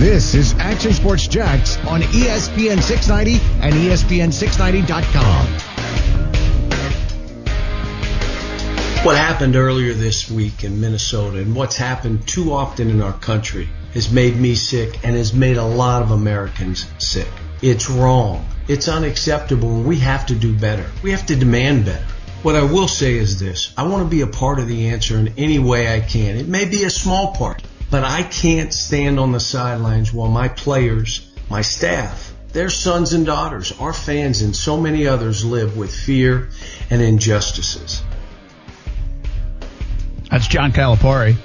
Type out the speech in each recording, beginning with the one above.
This is Action Sports Jax on ESPN 690 and ESPN690.com. What happened earlier this week in Minnesota and what's happened too often in our country has made me sick and has made a lot of Americans sick. It's wrong. It's unacceptable and we have to do better. We have to demand better. What I will say is this. I want to be a part of the answer in any way I can. It may be a small part. But I can't stand on the sidelines while my players, my staff, their sons and daughters, our fans, and so many others live with fear and injustices. That's John Calipari,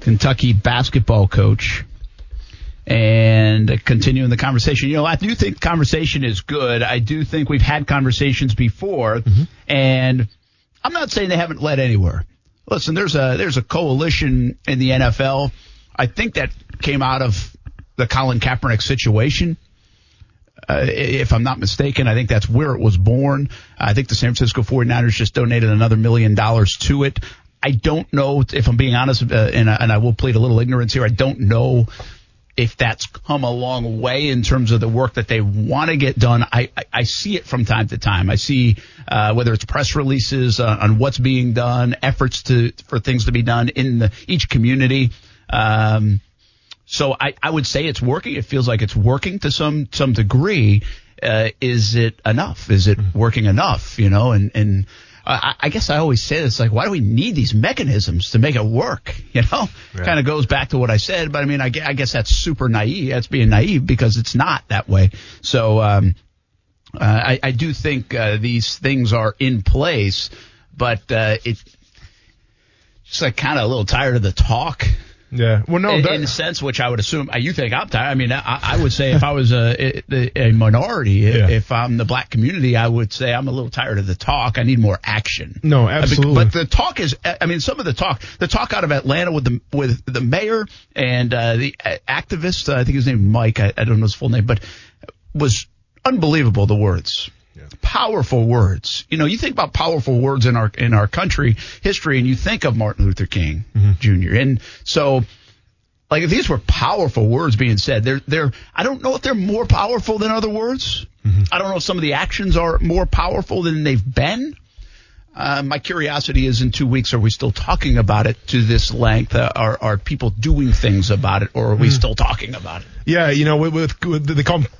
Kentucky basketball coach. And continuing the conversation, you know, I do think conversation is good. I do think we've had conversations before, mm-hmm. and I'm not saying they haven't led anywhere listen, there's a there's a coalition in the NFL. I think that came out of the Colin Kaepernick situation. Uh, if I'm not mistaken, I think that's where it was born. I think the San Francisco 49ers just donated another million dollars to it. I don't know if I'm being honest, uh, and, and I will plead a little ignorance here. I don't know if that's come a long way in terms of the work that they want to get done. I, I, I, see it from time to time. I see uh, whether it's press releases uh, on what's being done, efforts to for things to be done in the, each community. Um, so I, I would say it's working. It feels like it's working to some some degree. Uh, is it enough? Is it working enough? You know, and and I, I guess I always say this, like, why do we need these mechanisms to make it work? You know, right. kind of goes back to what I said, but I mean, I, I guess that's super naive. That's being naive because it's not that way. So, um, uh, I, I do think uh, these things are in place, but uh, it just like kind of a little tired of the talk. Yeah. Well, no, in, that, in a sense, which I would assume uh, you think I'm tired. I mean, I, I would say if I was a, a, minority, yeah. if I'm the black community, I would say I'm a little tired of the talk. I need more action. No, absolutely. But the talk is, I mean, some of the talk, the talk out of Atlanta with the with the mayor and uh, the activist, uh, I think his name Mike. I, I don't know his full name, but was unbelievable. The words. Yeah. Powerful words. You know, you think about powerful words in our in our country history, and you think of Martin Luther King mm-hmm. Jr. And so, like, if these were powerful words being said, they're they're. I don't know if they're more powerful than other words. Mm-hmm. I don't know if some of the actions are more powerful than they've been. Uh, my curiosity is in two weeks, are we still talking about it to this length? Uh, are, are people doing things about it, or are we mm. still talking about it? Yeah, you know, with, with, with they call them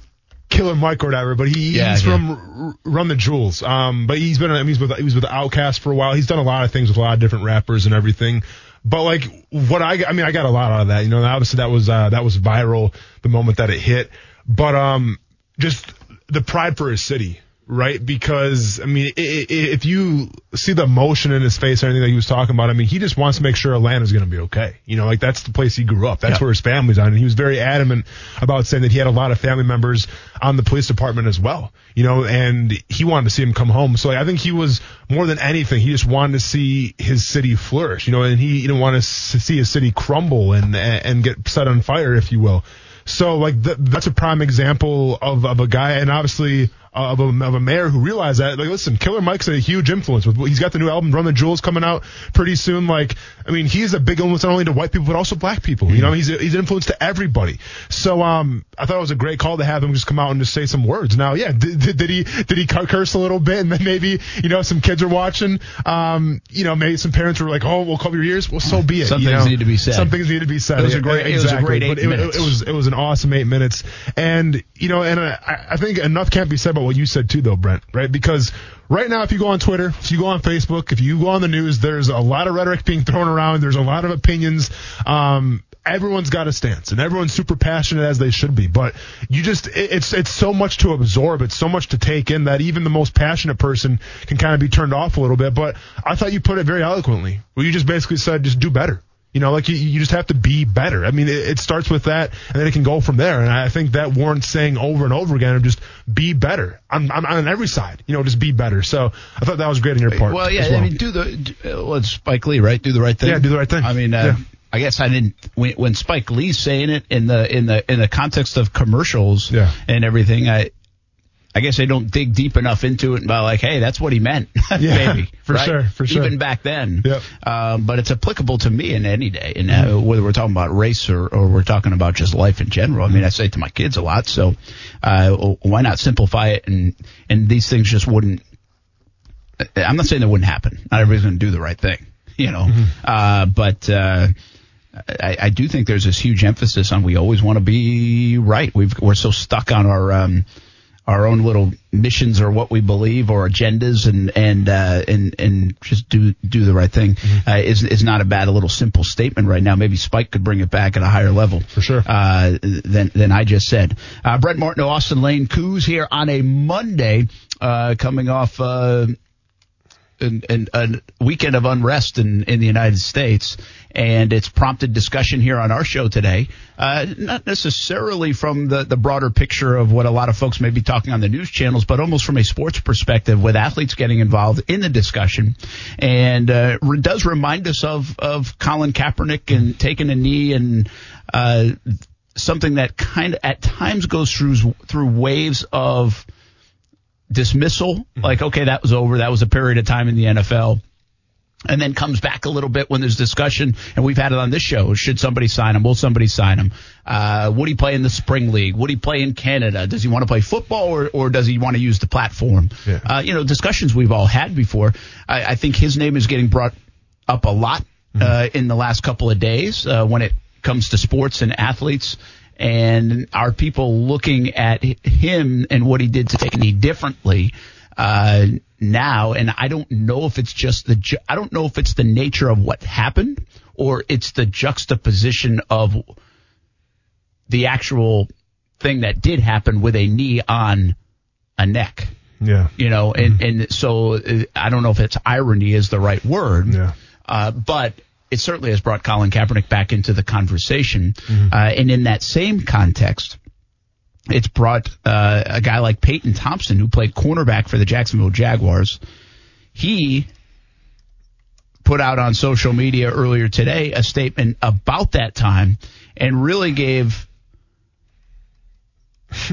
Killer Mike or whatever, but he, yeah, he's yeah. from Run the Jewels. Um, but he's been, I mean, he's with, he was with Outkast for a while. He's done a lot of things with a lot of different rappers and everything. But like what I, I mean, I got a lot out of that. You know, obviously that was, uh, that was viral the moment that it hit. But, um, just the pride for his city right? Because I mean, if you see the emotion in his face or anything that he was talking about, I mean, he just wants to make sure Atlanta's going to be okay. You know, like that's the place he grew up. That's yep. where his family's on. And he was very adamant about saying that he had a lot of family members on the police department as well. You know, and he wanted to see him come home. So like, I think he was more than anything, he just wanted to see his city flourish. You know, and he didn't want to see his city crumble and and get set on fire, if you will. So like th- that's a prime example of of a guy, and obviously of a, of a mayor who realized that. Like, listen, Killer Mike's a huge influence. With he's got the new album Run the Jewels coming out pretty soon. Like, I mean, he's a big influence not only to white people but also black people. Mm-hmm. You know, he's a, he's an influence to everybody. So, um, I thought it was a great call to have him just come out and just say some words. Now, yeah, did, did, did he did he curse a little bit and then maybe you know some kids are watching. Um, you know, maybe some parents were like, oh, we'll cover your ears. Well, so be it. Some things know? need to be said. Some things need to be said. It was a great, exactly. it was a great eight but minutes. It, it was it was an awesome eight minutes, and you know, and I, I think enough can't be said about what you said too, though. Brent, right? Because right now, if you go on Twitter, if you go on Facebook, if you go on the news, there's a lot of rhetoric being thrown around. There's a lot of opinions. Um, everyone's got a stance and everyone's super passionate as they should be, but you just, it's, it's so much to absorb. It's so much to take in that even the most passionate person can kind of be turned off a little bit. But I thought you put it very eloquently where you just basically said, just do better. You know, like you, you just have to be better. I mean, it, it, starts with that, and then it can go from there. And I think that warrants saying over and over again of just be better. I'm, I'm on every side. You know, just be better. So I thought that was great on your part. Well, yeah, well. I mean, do the well, it's Spike Lee, right? Do the right thing. Yeah, do the right thing. I mean, uh, yeah. I guess I didn't when, when Spike Lee's saying it in the in the in the context of commercials yeah. and everything. I I guess they don't dig deep enough into it and be like, hey, that's what he meant. Yeah, maybe for right? sure, for sure. Even back then. Yep. Um, but it's applicable to me in any day, and uh, whether we're talking about race or, or we're talking about just life in general. I mean, I say it to my kids a lot, so uh, why not simplify it? And and these things just wouldn't. I'm not saying that wouldn't happen. Not everybody's going to do the right thing, you know. Mm-hmm. Uh, but uh, I, I, do think there's this huge emphasis on we always want to be right. We've, we're so stuck on our um, our own little missions or what we believe or agendas and and uh, and and just do do the right thing mm-hmm. uh, is is not a bad a little simple statement right now. Maybe Spike could bring it back at a higher level for sure uh, than than I just said. Uh, Brent Martin, Austin Lane, Kuz here on a Monday, uh, coming off. And, a weekend of unrest in, in the United States, and it's prompted discussion here on our show today. Uh, not necessarily from the, the broader picture of what a lot of folks may be talking on the news channels, but almost from a sports perspective, with athletes getting involved in the discussion, and uh, does remind us of of Colin Kaepernick and taking a knee and. Uh, something that kind of at times goes through through waves of dismissal, mm-hmm. like, okay, that was over. That was a period of time in the NFL. And then comes back a little bit when there's discussion, and we've had it on this show. Should somebody sign him? Will somebody sign him? Uh, would he play in the spring league? Would he play in Canada? Does he want to play football, or, or does he want to use the platform? Yeah. Uh, you know, discussions we've all had before. I, I, think his name is getting brought up a lot mm-hmm. uh, in the last couple of days uh, when it comes to sports and athletes and are people looking at him and what he did to take a knee differently uh, now? And I don't know if it's just the ju- I don't know if it's the nature of what happened or it's the juxtaposition of the actual thing that did happen with a knee on a neck. Yeah. You know, and, mm-hmm. and so uh, I don't know if it's irony is the right word. Yeah. Uh, but it certainly has brought Colin Kaepernick back into the conversation. Mm-hmm. Uh, and in that same context, it's brought uh, a guy like Peyton Thompson, who played cornerback for the Jacksonville Jaguars. He put out on social media earlier today a statement about that time and really gave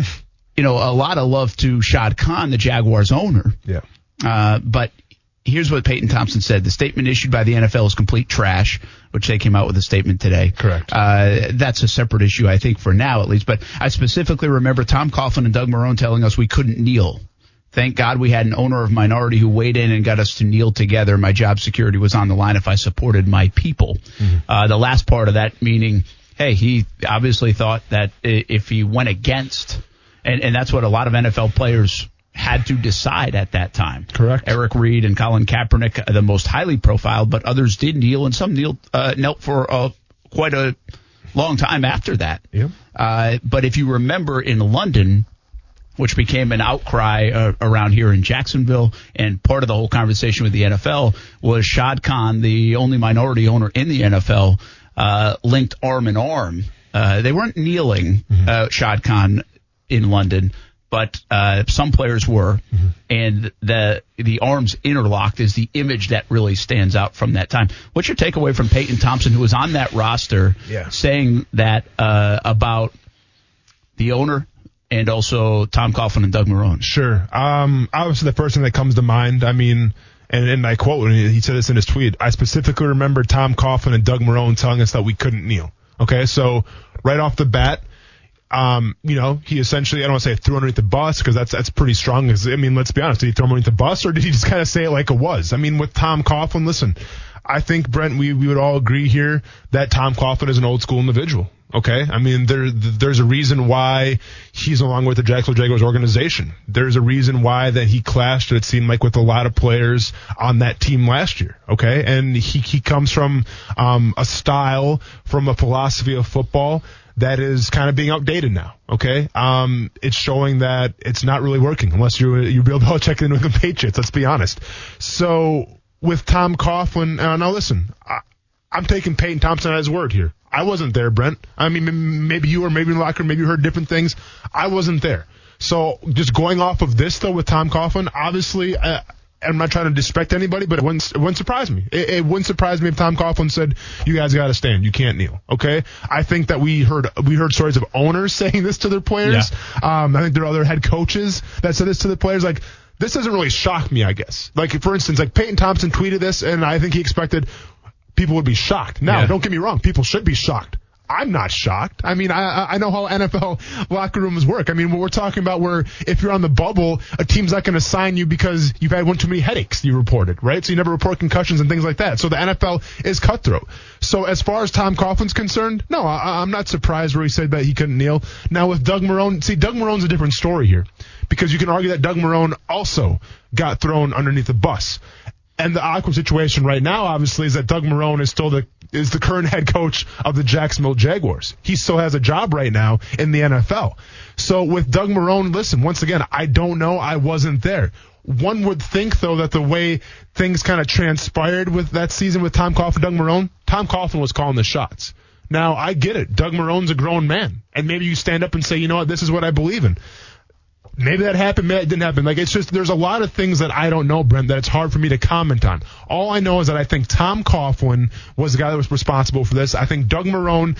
you know a lot of love to Shad Khan, the Jaguars owner. Yeah. Uh, but here's what Peyton Thompson said. The statement issued by the NFL is complete trash, which they came out with a statement today. Correct. Uh, that's a separate issue, I think, for now at least. But I specifically remember Tom Coughlin and Doug Marrone telling us we couldn't kneel. Thank God we had an owner of minority who weighed in and got us to kneel together. My job security was on the line if I supported my people. Mm-hmm. Uh, the last part of that meaning, hey, he obviously thought that if he went against, and, and that's what a lot of NFL players had to decide at that time. Correct. Eric Reid and Colin Kaepernick, the most highly profiled, but others did kneel, and some kneel, uh, knelt for uh, quite a long time after that. Yeah. Uh, but if you remember in London, which became an outcry uh, around here in Jacksonville, and part of the whole conversation with the NFL was Shad Khan, the only minority owner in the NFL, uh, linked arm in arm. Uh, they weren't kneeling, mm-hmm. Shad Khan in London, but uh, some players were, mm-hmm. and the the arms interlocked is the image that really stands out from that time. What's your takeaway from Peyton Thompson, who was on that roster, yeah. saying that uh, about the owner and also Tom Coughlin and Doug Marrone? Sure. Um, obviously, the first thing that comes to mind, I mean, and, and I quote, and he said this in his tweet, I specifically remember Tom Coughlin and Doug Marrone telling us that we couldn't kneel. Okay, so right off the bat, um, you know, he essentially, I don't want to say threw underneath the bus because that's, that's pretty strong. I mean, let's be honest. Did he throw underneath the bus or did he just kind of say it like it was? I mean, with Tom Coughlin, listen, I think Brent, we, we would all agree here that Tom Coughlin is an old school individual. Okay. I mean, there, there's a reason why he's along with the Jacksonville Jaguars organization. There's a reason why that he clashed, it seemed like, with a lot of players on that team last year. Okay. And he, he comes from, um, a style, from a philosophy of football that is kind of being outdated now. Okay, um, it's showing that it's not really working unless you're you're Bill Belichick and the Patriots. Let's be honest. So with Tom Coughlin, uh, now listen, I, I'm taking Peyton Thompson at his word here. I wasn't there, Brent. I mean, maybe you were, maybe in the locker, maybe you heard different things. I wasn't there. So just going off of this though with Tom Coughlin, obviously, uh, I'm not trying to disrespect anybody, but it wouldn't, it wouldn't surprise me. It, it, wouldn't surprise me if Tom Coughlin said, "You guys got to stand. You can't kneel." Okay. I think that we heard we heard stories of owners saying this to their players. Yeah. Um, I think there are other head coaches that said this to the players. Like this doesn't really shock me. I guess. Like for instance, like Peyton Thompson tweeted this, and I think he expected people would be shocked. Now, yeah. don't get me wrong. People should be shocked. I'm not shocked. I mean, I I know how NFL locker rooms work. I mean, what we're talking about where if you're on the bubble, a team's not going to sign you because you've had one too many headaches. You reported, right? So you never report concussions and things like that. So the NFL is cutthroat. So as far as Tom Coughlin's concerned, no, I, I'm not surprised where he said that he couldn't kneel. Now with Doug Marrone, see, Doug Marrone's a different story here because you can argue that Doug Marrone also got thrown underneath the bus. And the awkward situation right now, obviously, is that Doug Marrone is still the is the current head coach of the Jacksonville Jaguars. He still has a job right now in the NFL. So with Doug Marrone, listen, once again, I don't know. I wasn't there. One would think, though, that the way things kind of transpired with that season with Tom Coughlin, Doug Marrone, Tom Coughlin was calling the shots. Now, I get it. Doug Marrone's a grown man. And maybe you stand up and say, you know what, this is what I believe in. Maybe that happened, maybe it didn't happen. Like it's just there's a lot of things that I don't know, Brent, that it's hard for me to comment on. All I know is that I think Tom Coughlin was the guy that was responsible for this. I think Doug Marrone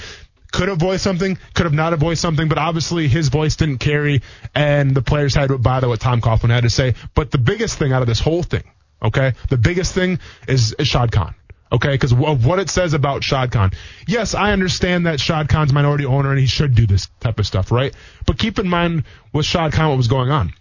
could have voiced something, could have not have voiced something, but obviously his voice didn't carry, and the players had to by what Tom Coughlin had to say. But the biggest thing out of this whole thing, okay, the biggest thing is, is Shad Khan. Okay, because of what it says about Shad Khan. Yes, I understand that Shad Khan's minority owner and he should do this type of stuff, right? But keep in mind with Shad Khan what was going on.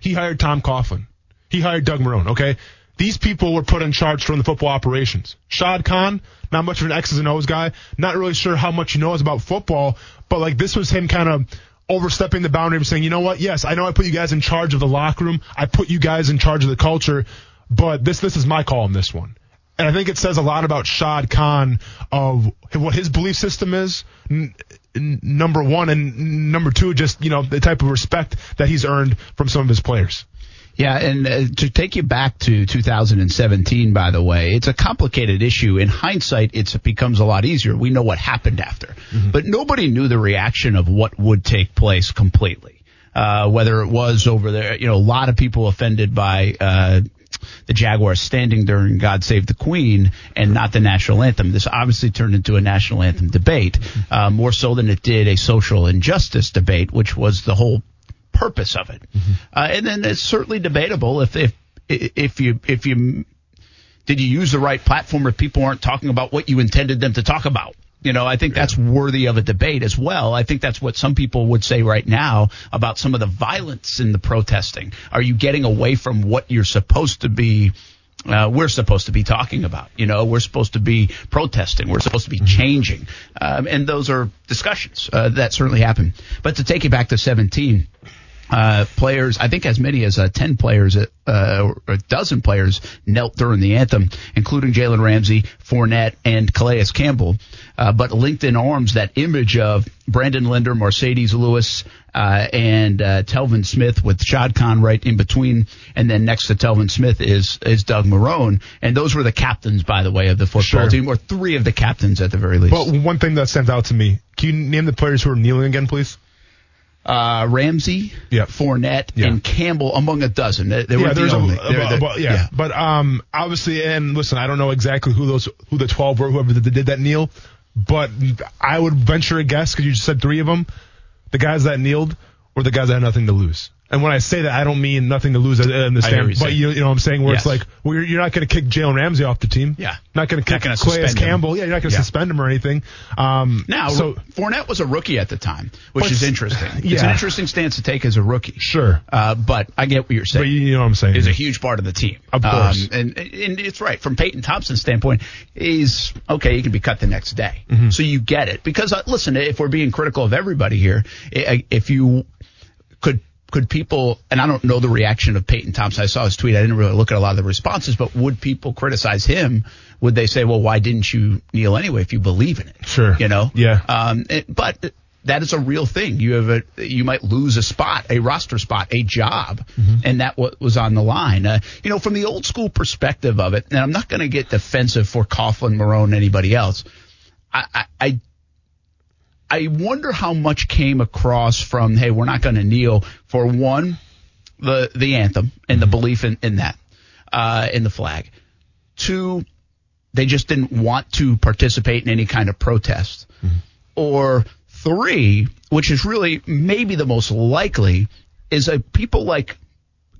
He hired Tom Coughlin. He hired Doug Marrone, okay? These people were put in charge from the football operations. Shad Khan, not much of an X's and O's guy, not really sure how much he knows about football, but like this was him kind of overstepping the boundary of saying, you know what? Yes, I know I put you guys in charge of the locker room. I put you guys in charge of the culture, but this this is my call on this one. And I think it says a lot about Shad Khan of what his belief system is. N- number one and number two, just you know the type of respect that he's earned from some of his players. Yeah, and uh, to take you back to 2017, by the way, it's a complicated issue. In hindsight, it becomes a lot easier. We know what happened after, mm-hmm. but nobody knew the reaction of what would take place completely. Uh, whether it was over there, you know, a lot of people offended by uh, the Jaguars standing during God Save the Queen and not the national anthem. This obviously turned into a national anthem debate, uh, more so than it did a social injustice debate, which was the whole purpose of it. Mm-hmm. Uh, and then it's certainly debatable if, if, if you, if you, did you use the right platform if people aren't talking about what you intended them to talk about? You know, I think that's worthy of a debate as well. I think that's what some people would say right now about some of the violence in the protesting. Are you getting away from what you're supposed to be? Uh, we're supposed to be talking about. You know, we're supposed to be protesting. We're supposed to be mm-hmm. changing. Um, and those are discussions uh, that certainly happen. But to take it back to 17, uh, players, I think as many as uh, 10 players, uh, or a dozen players knelt during the anthem, including Jalen Ramsey, Fournette, and Calais Campbell. Uh, but linked in arms, that image of Brandon Linder, Marcedes Lewis, uh, and uh, Telvin Smith with Shad Khan right in between, and then next to Telvin Smith is is Doug Marrone, and those were the captains, by the way, of the football sure. team, or three of the captains at the very least. But one thing that stands out to me, can you name the players who are kneeling again, please? Uh, Ramsey, yep. Fournette, and Campbell among a dozen. They, they yeah, the only. A, the, yeah. yeah. but um, obviously, and listen, I don't know exactly who those who the twelve were, whoever did that kneel, but I would venture a guess because you just said three of them. The guys that kneeled were the guys that had nothing to lose. And when I say that, I don't mean nothing to lose in the stand, but you, you, know what I'm saying, where yes. it's like, well, you're, you're not going to kick Jalen Ramsey off the team. Yeah. Not going to kick Calais Campbell. Yeah, you're not going to yeah. suspend him or anything. Um, now, so Fournette was a rookie at the time, which is interesting. Yeah. It's an interesting stance to take as a rookie. Sure. Uh, but I get what you're saying. But you know what I'm saying. He's a huge part of the team. Of course. Um, and, and it's right. From Peyton Thompson's standpoint, he's, okay, he can be cut the next day. Mm-hmm. So you get it. Because, uh, listen, if we're being critical of everybody here, if you could could people, and I don't know the reaction of Peyton Thompson. I saw his tweet. I didn't really look at a lot of the responses, but would people criticize him? Would they say, well, why didn't you kneel anyway if you believe in it? Sure. You know? Yeah. Um, it, but that is a real thing. You have a, you might lose a spot, a roster spot, a job, mm-hmm. and that was on the line. Uh, you know, from the old school perspective of it, and I'm not going to get defensive for Coughlin, Marrone, anybody else. I, I, I I wonder how much came across from, hey, we're not going to kneel for one, the the anthem and the belief in, in that. uh, in the flag. Two, they just didn't want to participate in any kind of protest. Mm-hmm. Or three, which is really maybe the most likely, is a people like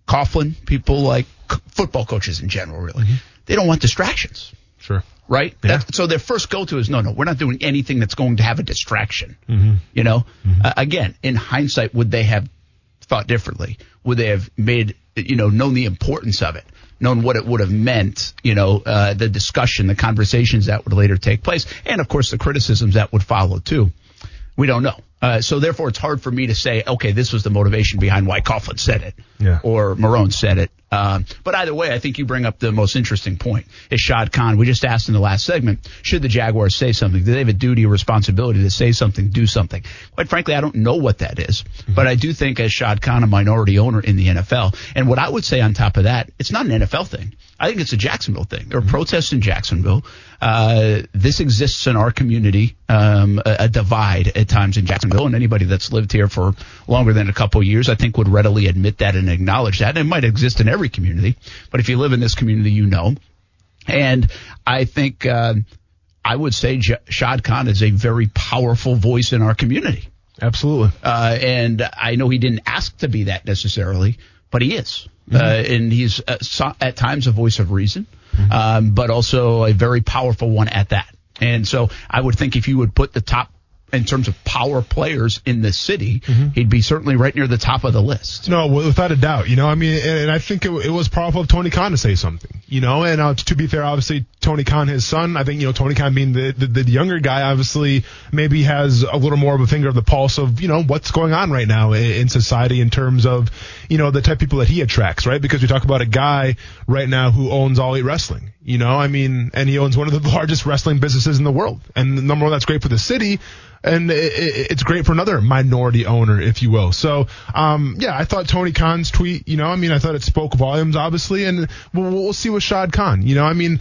Coughlin, people like football coaches in general, really. Mm-hmm. They don't want distractions. Sure. Right? Yeah. That, so their first go to is no, no, we're not doing anything that's going to have a distraction. Mm-hmm. You know? Mm-hmm. Uh, again, in hindsight, would they have thought differently? Would they have made, you know, known the importance of it? known what it would have meant, you know, uh, the discussion, the conversations that would later take place, and of course the criticisms that would follow too. We don't know. Uh, so therefore, it's hard for me to say, okay, this was the motivation behind why Coughlin said it, yeah. or Marrone said it. Um, but either way, I think you bring up the most interesting point. Is Shad Khan? We just asked in the last segment, should the Jaguars say something? Do they have a duty or responsibility to say something, do something? Quite frankly, I don't know what that is, mm-hmm. but I do think as Shad Khan, a minority owner in the NFL, and what I would say on top of that, it's not an NFL thing. I think it's a Jacksonville thing. There are mm-hmm. protests in Jacksonville. Uh, this exists in our community, um, a, a, divide at times in Jacksonville, and anybody that's lived here for longer than a couple of years, I think, would readily admit that and acknowledge that. And it might exist in every community, but if you live in this community, you know. And I think uh, I would say J- Shad Khan is a very powerful voice in our community. Absolutely. Uh, and I know he didn't ask to be that necessarily, but he is. Mm-hmm. Uh, and he's uh, at times a voice of reason, mm-hmm. um, but also a very powerful one at that. And so I would think if you would put the top in terms of power players in the city, mm-hmm. he'd be certainly right near the top of the list. No, without a doubt. You know, I mean, and, and I think it, it, was powerful of Tony Khan to say something. You know, and uh, to be fair, obviously Tony Khan, his son, I think you know Tony Khan being the, the, the younger guy, obviously maybe has a little more of a finger of the pulse of you know what's going on right now in, in society in terms of you know the type of people that he attracts, right? Because we talk about a guy right now who owns All Elite Wrestling. You know, I mean, and he owns one of the largest wrestling businesses in the world. And number one, that's great for the city, and it, it's great for another minority owner, if you will. So, um, yeah, I thought Tony Khan's tweet, you know, I mean, I thought it spoke volumes, obviously, and we'll, we'll see with Shad Khan. You know, I mean,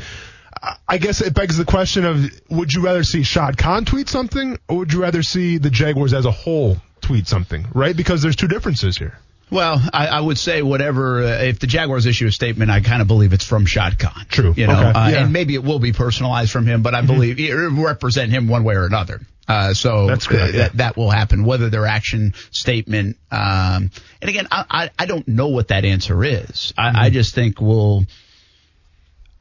I guess it begs the question of would you rather see Shad Khan tweet something, or would you rather see the Jaguars as a whole tweet something, right? Because there's two differences here. Well, I, I, would say whatever. Uh, if the Jaguars issue a statement, I kind of believe it's from Shad Khan. True. You know, okay. uh, yeah. and maybe it will be personalized from him, but I mm-hmm. believe it represent him one way or another. Uh, so That's yeah. that, that will happen, whether their action statement. Um, and again, I, I, I, don't know what that answer is. I, mm-hmm. I just think we'll.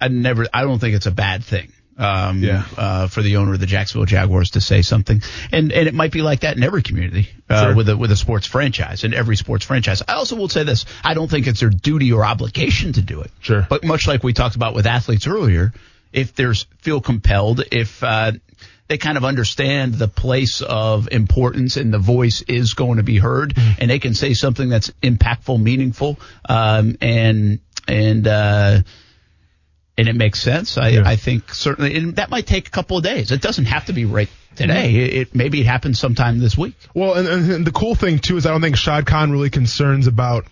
I never. I don't think it's a bad thing um, yeah. uh, for the owner of the Jacksonville Jaguars to say something. And and it might be like that in every community uh, sure. with a with a sports franchise in every sports franchise. I also will say this: I don't think it's their duty or obligation to do it. Sure. But much like we talked about with athletes earlier, if there's feel compelled, if uh, they kind of understand the place of importance and the voice is going to be heard, mm-hmm. and they can say something that's impactful, meaningful, um, and and uh, and it makes sense. I, yeah. I think certainly, and that might take a couple of days. It doesn't have to be right today. It, it, maybe it happens sometime this week. Well, and, and, the cool thing too is I don't think Shad Khan really concerns about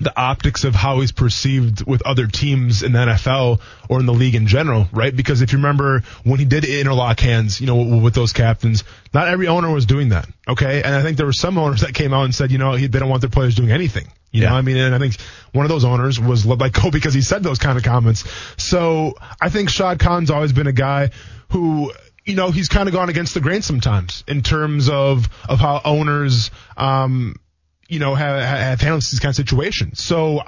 the optics of how he's perceived with other teams in the NFL or in the league in general, right? Because if you remember when he did interlock hands, you know, with those captains, not every owner was doing that. Okay. And I think there were some owners that came out and said, you know, he, they don't want their players doing anything. You yeah. know, I mean, and I think one of those owners was by Cole because he said those kind of comments. So I think Shad Khan's always been a guy who, you know, he's kind of gone against the grain sometimes in terms of, of how owners, um, you know, have, have handled these kind of situations. So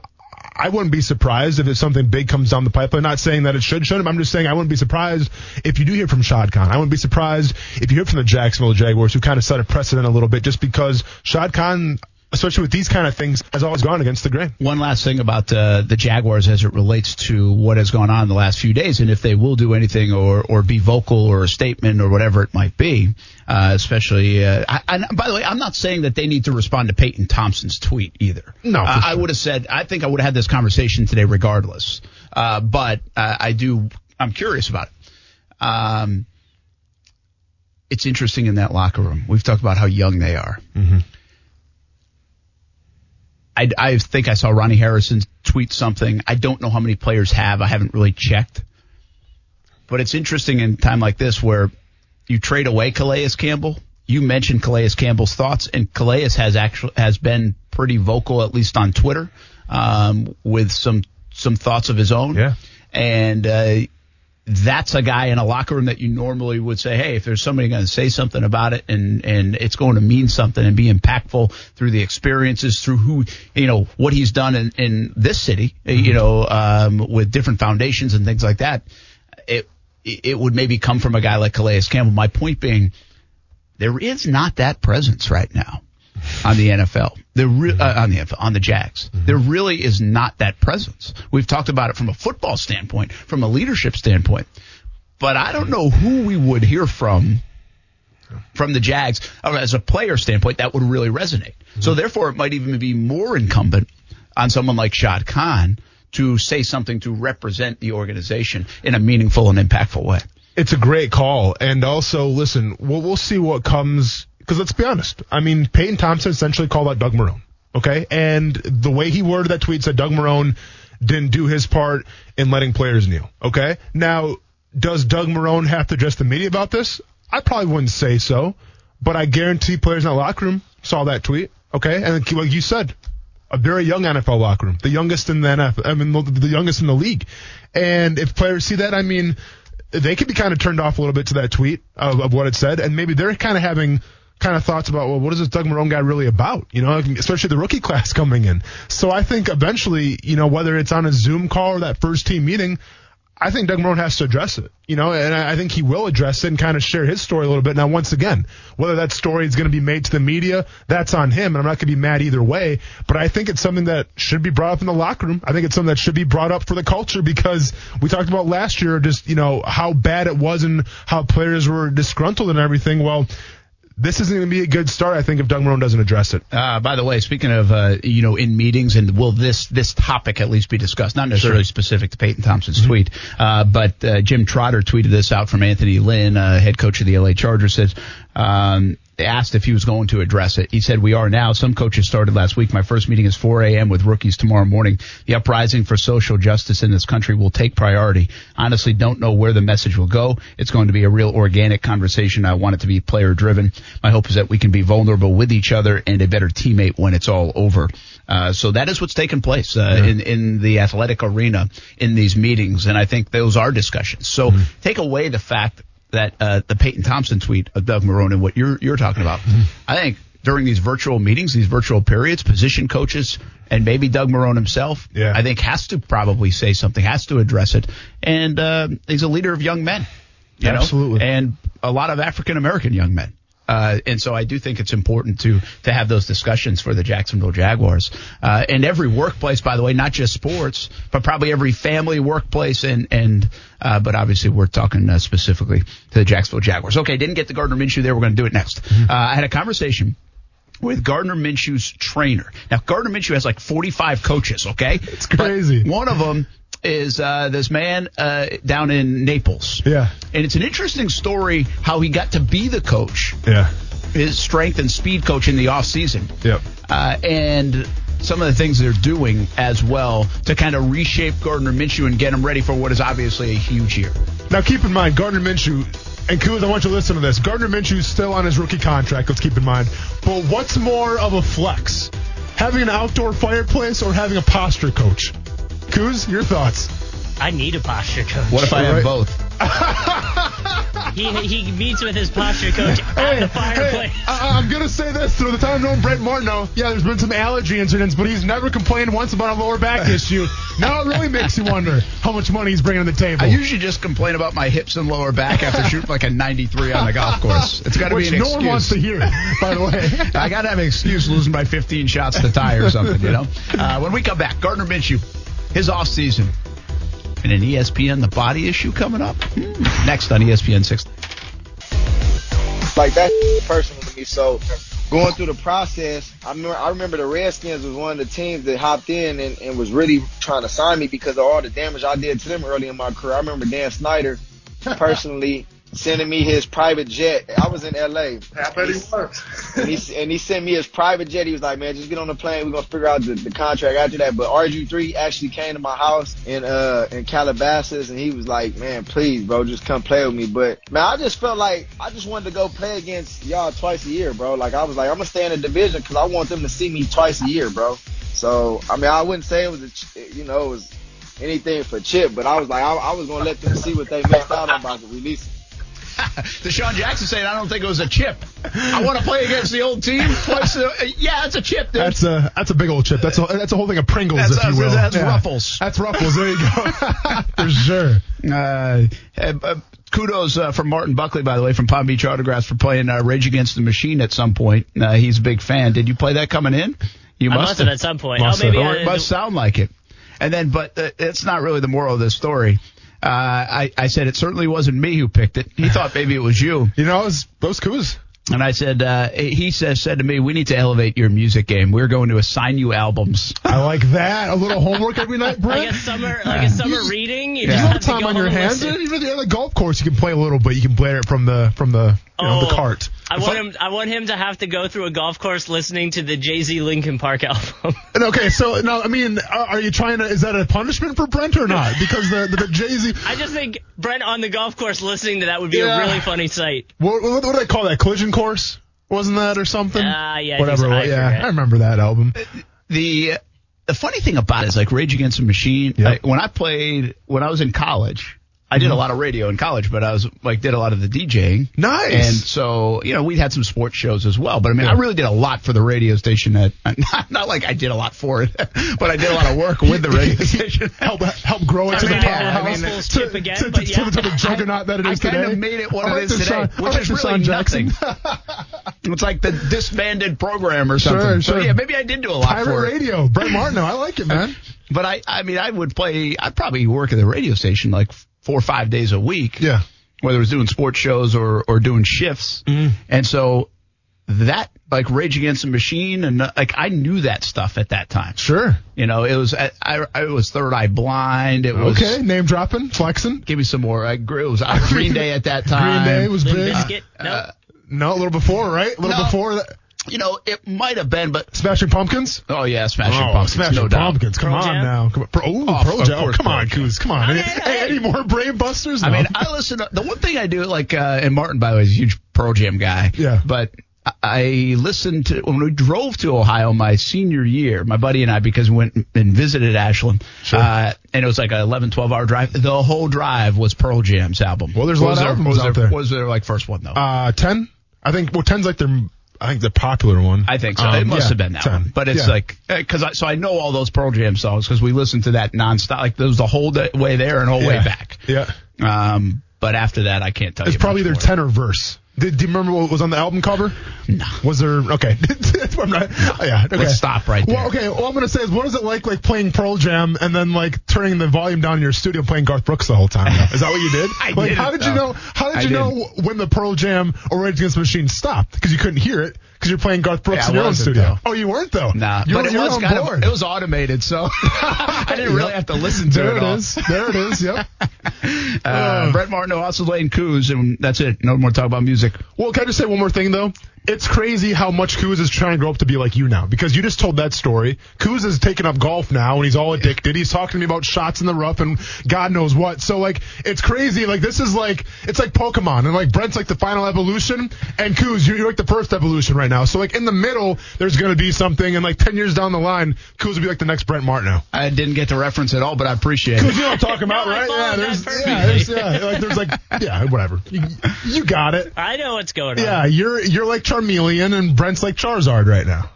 I wouldn't be surprised if it's something big comes down the pipeline. Not saying that it should, shouldn't. I'm just saying I wouldn't be surprised if you do hear from Shad Khan. I wouldn't be surprised if you hear from the Jacksonville Jaguars, who kind of set a precedent a little bit, just because Shad Khan especially with these kind of things, has always gone against the grain. One last thing about uh, the Jaguars as it relates to what has gone on in the last few days, and if they will do anything or or be vocal or a statement or whatever it might be, uh, especially. Uh, I, I, by the way, I'm not saying that they need to respond to Peyton Thompson's tweet either. No, uh, sure. I would have said. I think I would have had this conversation today regardless. Uh, but uh, I do. I'm curious about it. Um, it's interesting in that locker room. We've talked about how young they are. Mm-hmm I, I think I saw Ronnie Harrison tweet something. I don't know how many players have. I haven't really checked. But it's interesting in time like this where you trade away Calais Campbell. You mentioned Calais Campbell's thoughts, and Calais has actually has been pretty vocal, at least on Twitter, um, with some some thoughts of his own. Yeah. And uh, that's a guy in a locker room that you normally would say, hey, if there's somebody going to say something about it and, and it's going to mean something and be impactful through the experiences, through who, you know, what he's done in, in this city, mm-hmm. you know, um, with different foundations and things like that, it, it would maybe come from a guy like Calais Campbell. My point being, there is not that presence right now on the NFL. There re- uh, on the on the Jags. Mm-hmm. There really is not that presence. We've talked about it from a football standpoint, from a leadership standpoint, but I don't know who we would hear from from the Jags or as a player standpoint that would really resonate. Mm-hmm. So therefore, it might even be more incumbent on someone like Shad Khan to say something to represent the organization in a meaningful and impactful way. It's a great call, and also listen, we'll, we'll see what comes because let's be honest. I mean, Peyton Thompson essentially called out Doug Marrone. Okay. And the way he worded that tweet said Doug Marrone didn't do his part in letting players kneel. Okay. Now, does Doug Marrone have to address the media about this? I probably wouldn't say so, but I guarantee players in the locker room saw that tweet. Okay. And like you said, a very young NFL locker room, the youngest in the NFL, I mean, the youngest in the league. And if players see that, I mean, they could be kind of turned off a little bit to that tweet of, of what it said, and maybe they're kind of having kind of thoughts about, well, what is this Doug Marrone guy really about? You know, especially the rookie class coming in. So I think eventually, you know, whether it's on a Zoom call or that first team meeting, I think Doug Marrone has to address it, you know, and I think he will address it and kind of share his story a little bit. Now, once again, whether that story is going to be made to the media, that's on him, and I'm not going to be mad either way. But I think it's something that should be brought up in the locker room. I think it's something that should be brought up for the culture because we talked about last year just, you know, how bad it was and how players were disgruntled and everything. Well, this isn't going to be a good start, I think, if Doug Marrone doesn't address it. Uh, by the way, speaking of, uh, you know, in meetings, and will this this topic at least be discussed? Not necessarily sure. specific to Peyton Thompson's mm-hmm. tweet, uh, but uh, Jim Trotter tweeted this out from Anthony Lynn, uh, head coach of the LA Chargers, says, um, asked if he was going to address it. He said, we are now. Some coaches started last week. My first meeting is 4 a.m. with rookies tomorrow morning. The uprising for social justice in this country will take priority. Honestly, don't know where the message will go. It's going to be a real organic conversation. I want it to be player driven. My hope is that we can be vulnerable with each other and a better teammate when it's all over. Uh, so that is what's taken place uh, yeah. in in the athletic arena in these meetings, and I think those are discussions. So mm-hmm. take away the fact that uh, the Peyton Thompson tweet of Doug Marrone and what you're you're talking about. Mm-hmm. I think during these virtual meetings, these virtual periods, position coaches and maybe Doug Marrone himself, yeah. I think has to probably say something, has to address it. And uh, he's a leader of young men, you Absolutely. know, and a lot of African American young men. Uh, and so I do think it's important to to have those discussions for the Jacksonville Jaguars uh, and every workplace, by the way, not just sports, but probably every family workplace and and uh, but obviously we're talking uh, specifically to the Jacksonville Jaguars. Okay, didn't get the Gardner Minshew there. We're going to do it next. Mm-hmm. Uh, I had a conversation with Gardner Minshew's trainer. Now Gardner Minshew has like 45 coaches. Okay, it's crazy. But one of them is uh, this man uh, down in Naples. Yeah. And it's an interesting story how he got to be the coach. Yeah. His strength and speed coach in the off season. Yep. Uh, and some of the things they're doing as well to kind of reshape Gardner Minshew and get him ready for what is obviously a huge year. Now, keep in mind, Gardner Minshew, and Kuz, I want you to listen to this. Gardner Minshew is still on his rookie contract, let's keep in mind. But what's more of a flex? Having an outdoor fireplace or having a posture coach? Kuz, your thoughts? I need a posture coach. What if I have both? he, he meets with his posture coach hey, at the fireplace. Hey, I, am gonna say this through the time I've known Brent Martineau. Yeah, there's been some allergy incidents, but he's never complained once about a lower back issue. Now it really makes you wonder how much money he's bringing to the table. I usually just complain about my hips and lower back after shooting like a 93 on the golf course. It's got to be an no excuse. No one wants to hear it, by the way. I got to have an excuse losing by 15 shots to tie or something, you know. Uh, when we come back, Gardner Minshew his off season, and an ESPN the body issue coming up hmm. next on ESPN six. Like that's personal to me. So going through the process, I remember I remember the Redskins was one of the teams that hopped in and, and was really trying to sign me because of all the damage I did to them early in my career. I remember Dan Snyder personally sending me his private jet. I was in LA. I bet he was. and he and he sent me his private jet. He was like, "Man, just get on the plane. We're gonna figure out the, the contract after that." But RG3 actually came to my house in uh in Calabasas, and he was like, "Man, please, bro, just come play with me." But man, I just felt like I just wanted to go play against y'all twice a year, bro. Like I was like, I'm gonna stay in the division because I want them to see me twice a year, bro. So I mean, I wouldn't say it was a, you know, it was anything for Chip, but I was like, I, I was gonna let them see what they missed out on by releasing. DeSean Jackson saying, I don't think it was a chip. I want to play against the old team. Twice, uh, yeah, it's a chip, dude. That's a that's a big old chip. That's a that's a whole thing of Pringles, that's, if you will. That's yeah. Ruffles. That's Ruffles. There you go. For sure. Uh, uh, kudos uh, from Martin Buckley, by the way, from Palm Beach Autographs for playing uh, Rage Against the Machine at some point. Uh, he's a big fan. Did you play that coming in? You must, must have. at some point. Must oh, maybe have. it must sound like it. And then, but uh, it's not really the moral of this story. Uh, I, I said it certainly wasn't me who picked it. He thought maybe it was you. You know, it was, it was Kuz. And I said, uh, he says, said to me, we need to elevate your music game. We're going to assign you albums. I like that. A little homework every night, Brent. Like a summer, like a summer you, reading. You, yeah. you have time on your hands. Even at the golf course, you can play a little bit. You can play it from the from the you know, oh, the cart. I want him. I want him to have to go through a golf course listening to the Jay Z Linkin Park album. okay, so now I mean, are, are, you trying to? Is that a punishment for Brent or not? Because the the, the Jay Z. I just think Brent on the golf course listening to that would be yeah. a really funny sight. What, what, what do they call that? Collision course? Wasn't that or something? Uh, yeah, whatever. I yeah, forget. I remember that album. The the funny thing about it is like Rage Against the Machine. Yep. I, when I played when I was in college, I did a mm-hmm. lot of radio in college, but I was like did a lot of the DJing. Nice. And so you know we had some sports shows as well. But I mean, yeah. I really did a lot for the radio station. At not, not like I did a lot for it, but I did a lot of work with the radio station. help help grow it I to mean, the powerhouse. I mean, to, again, to, to, yeah. to, the juggernaut that it is I today. I kind of made it what it is today, Sean, which is really nothing. it's like the disbanded program or something. Sure, sure. So yeah, maybe I did do a lot Pirate for radio. Brent Martineau, I like it, man. But I, I mean, I would play. I'd probably work at the radio station like four or five days a week. Yeah. Whether it was doing sports shows or, or doing shifts. Mm. And so that, like Rage Against the Machine, and like I knew that stuff at that time. Sure. You know, it was, I, I was Third Eye Blind. It was. Okay, name dropping, flexing. Give me some more. I, it was uh, Green Day at that time. Green Day was big. Uh, no. no, a little before, right? A little no. before that. You know, it might have been, but Smashing Pumpkins. Oh yeah, Smashing oh, Pumpkins. Smashing no Pumpkins. Come Pearl on Jam? now. Come on. Pro, ooh, oh, Pearl Jam. Come on, Jam. Kuz. Come on. Any, any, more Brave Busters? No. I mean, I listen. To, the one thing I do, like, uh, and Martin, by the way, is a huge Pearl Jam guy. Yeah. But I listened to when we drove to Ohio my senior year, my buddy and I, because we went and visited Ashland, sure. uh, and it was like an 11, 12 hour drive. The whole drive was Pearl Jam's album. Well, there's a lot of albums out there. What was their like first one though? Uh, ten. I think. Well, ten's like their I think the popular one. I think so. Um, it must yeah, have been that 10. one. But it's yeah. like because I so I know all those Pearl Jam songs because we listened to that nonstop. Like there was the whole day, way there and whole yeah. way back. Yeah. Um. But after that, I can't tell it's you. It's probably their tenor verse. Did, do you remember what was on the album cover? No. Was there? Okay. not, yeah. Okay. Let's stop right there. Well, okay. All I'm gonna say is, what is it like, like playing Pearl Jam and then like turning the volume down in your studio playing Garth Brooks the whole time? Is that what you did? I like, did. How did you know? How did you know when the Pearl Jam or Rage Against the Machine stopped? Because you couldn't hear it because you're playing Garth Brooks yeah, in your own studio. Though. Oh, you weren't though. Nah. You but were, it was kind board. of it was automated, so I didn't really have to listen to there it. There it is. There it is. Yep. uh, uh, Brett Martin, also Lane Kuz, and that's it. No more talk about music. Well, can I just say one more thing though? It's crazy how much Kuz is trying to grow up to be like you now because you just told that story. Kuz has taken up golf now and he's all addicted. He's talking to me about shots in the rough and God knows what. So like it's crazy. Like this is like it's like Pokemon and like Brent's like the final evolution and Kuz you're, you're like the first evolution right now. So like in the middle there's gonna be something and like ten years down the line Kuz will be like the next Brent Martineau. I didn't get the reference at all, but I appreciate it. Kuz, it. you know what I'm talking about, no, right? Yeah, there's yeah, there's yeah, like there's like yeah, whatever. You, you got it. I know what's going on. Yeah, you're you're like Charmeleon and Brent's like Charizard right now.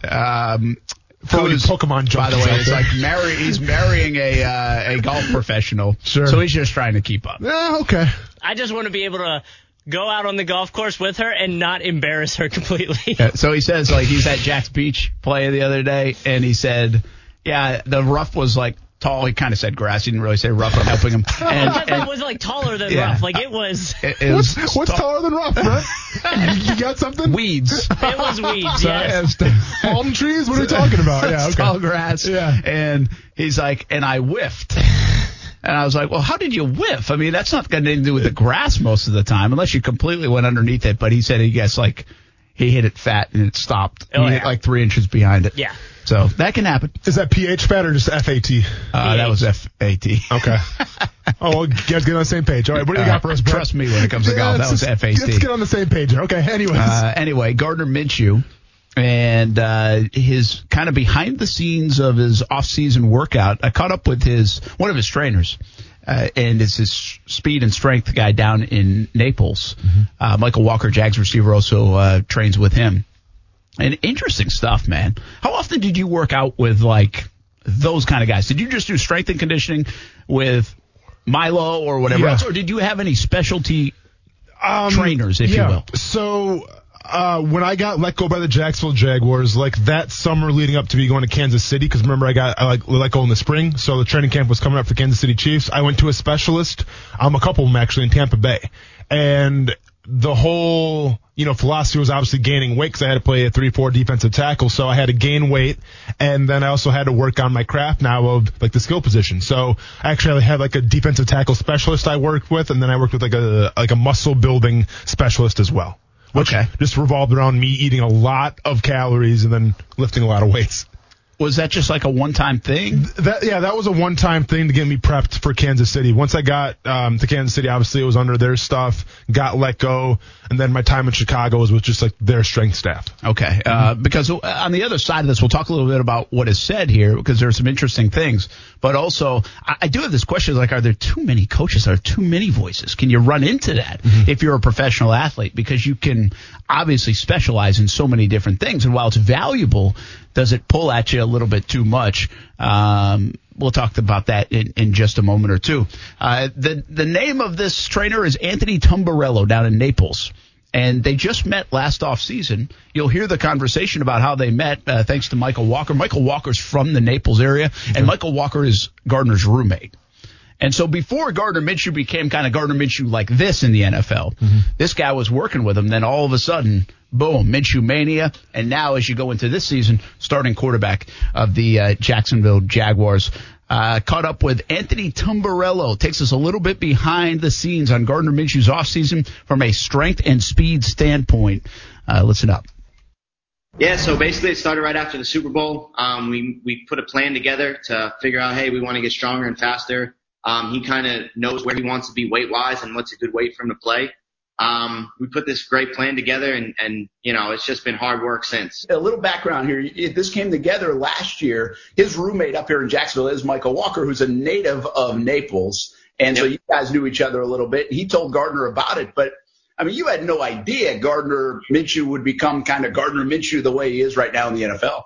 Um, for all you Pokemon By the way, it's like marry, he's marrying a uh, a golf professional. Sure. So he's just trying to keep up. Yeah, okay. I just want to be able to go out on the golf course with her and not embarrass her completely. Yeah, so he says like he's at Jax Beach play the other day, and he said, yeah, the rough was like tall. He kind of said grass. He didn't really say rough. I'm helping him. And, and, it was like taller than yeah. rough. Like it was. It, it what's, was what's taller than rough, bro? you, got something? Weeds. It was weeds. yes. Palm trees. What are you talking about? Yeah. Okay. Tall grass. Yeah. And he's like, and I whiffed. And I was like, well, how did you whiff? I mean, that's not got anything to do with the grass most of the time, unless you completely went underneath it. But he said he guessed like he hit it fat and it stopped. Oh, he yeah. hit like three inches behind it. Yeah. So that can happen. Is that pH fat or just FAT? Uh, that was FAT. Okay. oh, well, you guys get on the same page. All right, what do you got for us, Brett? Trust me when it comes to golf. That was FAT. Let's get on the same page. Okay, anyways. Uh, anyway, Gardner Minshew and uh, his kind of behind the scenes of his off season workout. I caught up with his one of his trainers. Uh, and it's his speed and strength guy down in Naples. Mm-hmm. Uh, Michael Walker, Jags receiver, also uh, trains with him. And interesting stuff, man. How often did you work out with like those kind of guys? Did you just do strength and conditioning with Milo or whatever yeah. else, or did you have any specialty um, trainers, if yeah. you will? So uh, when I got let go by the Jacksonville Jaguars, like that summer leading up to me going to Kansas City, because remember I got I like let go in the spring, so the training camp was coming up for Kansas City Chiefs. I went to a specialist, um, a couple of them actually in Tampa Bay, and the whole, you know, philosophy was obviously gaining weight because I had to play a 3-4 defensive tackle. So I had to gain weight. And then I also had to work on my craft now of like the skill position. So I actually I had like a defensive tackle specialist I worked with. And then I worked with like a, like a muscle building specialist as well. Which okay. just revolved around me eating a lot of calories and then lifting a lot of weights was that just like a one time thing? That yeah, that was a one time thing to get me prepped for Kansas City. Once I got um, to Kansas City, obviously it was under their stuff, got let go, and then my time in Chicago was with just like their strength staff. Okay, uh, because on the other side of this, we'll talk a little bit about what is said here because there are some interesting things. But also, I, I do have this question: like, are there too many coaches? Are there too many voices? Can you run into that mm-hmm. if you're a professional athlete? Because you can obviously specialize in so many different things, and while it's valuable does it pull at you little bit too much? Um, we'll talk about that in, in just a moment or two. Uh, the the name of this trainer is Anthony Tamburello down in Naples. And they just met last off season. You'll hear the conversation about how they met, uh, thanks to Michael Walker. Michael Walker's from the Naples area, and Michael Walker is Gardner's roommate. And so before Gardner Minshew became kind of Gardner Minshew like this in the NFL, mm-hmm. this guy was working with him. Then all of a sudden, boom, Minshew mania. And now as you go into this season, starting quarterback of the uh, Jacksonville Jaguars. Uh, caught up with Anthony Tamburello. Takes us a little bit behind the scenes on Gardner Minshew's offseason from a strength and speed standpoint. Uh, listen up. Yeah, so basically it started right after the Super Bowl. Um, we we put a plan together to figure out, hey, we want to get stronger and faster. Um, he kind of knows where he wants to be weight wise and what's a good weight for him to play. Um, we put this great plan together and, and, you know, it's just been hard work since. A little background here. This came together last year. His roommate up here in Jacksonville is Michael Walker, who's a native of Naples. And yep. so you guys knew each other a little bit. He told Gardner about it, but I mean, you had no idea Gardner Minshew would become kind of Gardner Minshew the way he is right now in the NFL.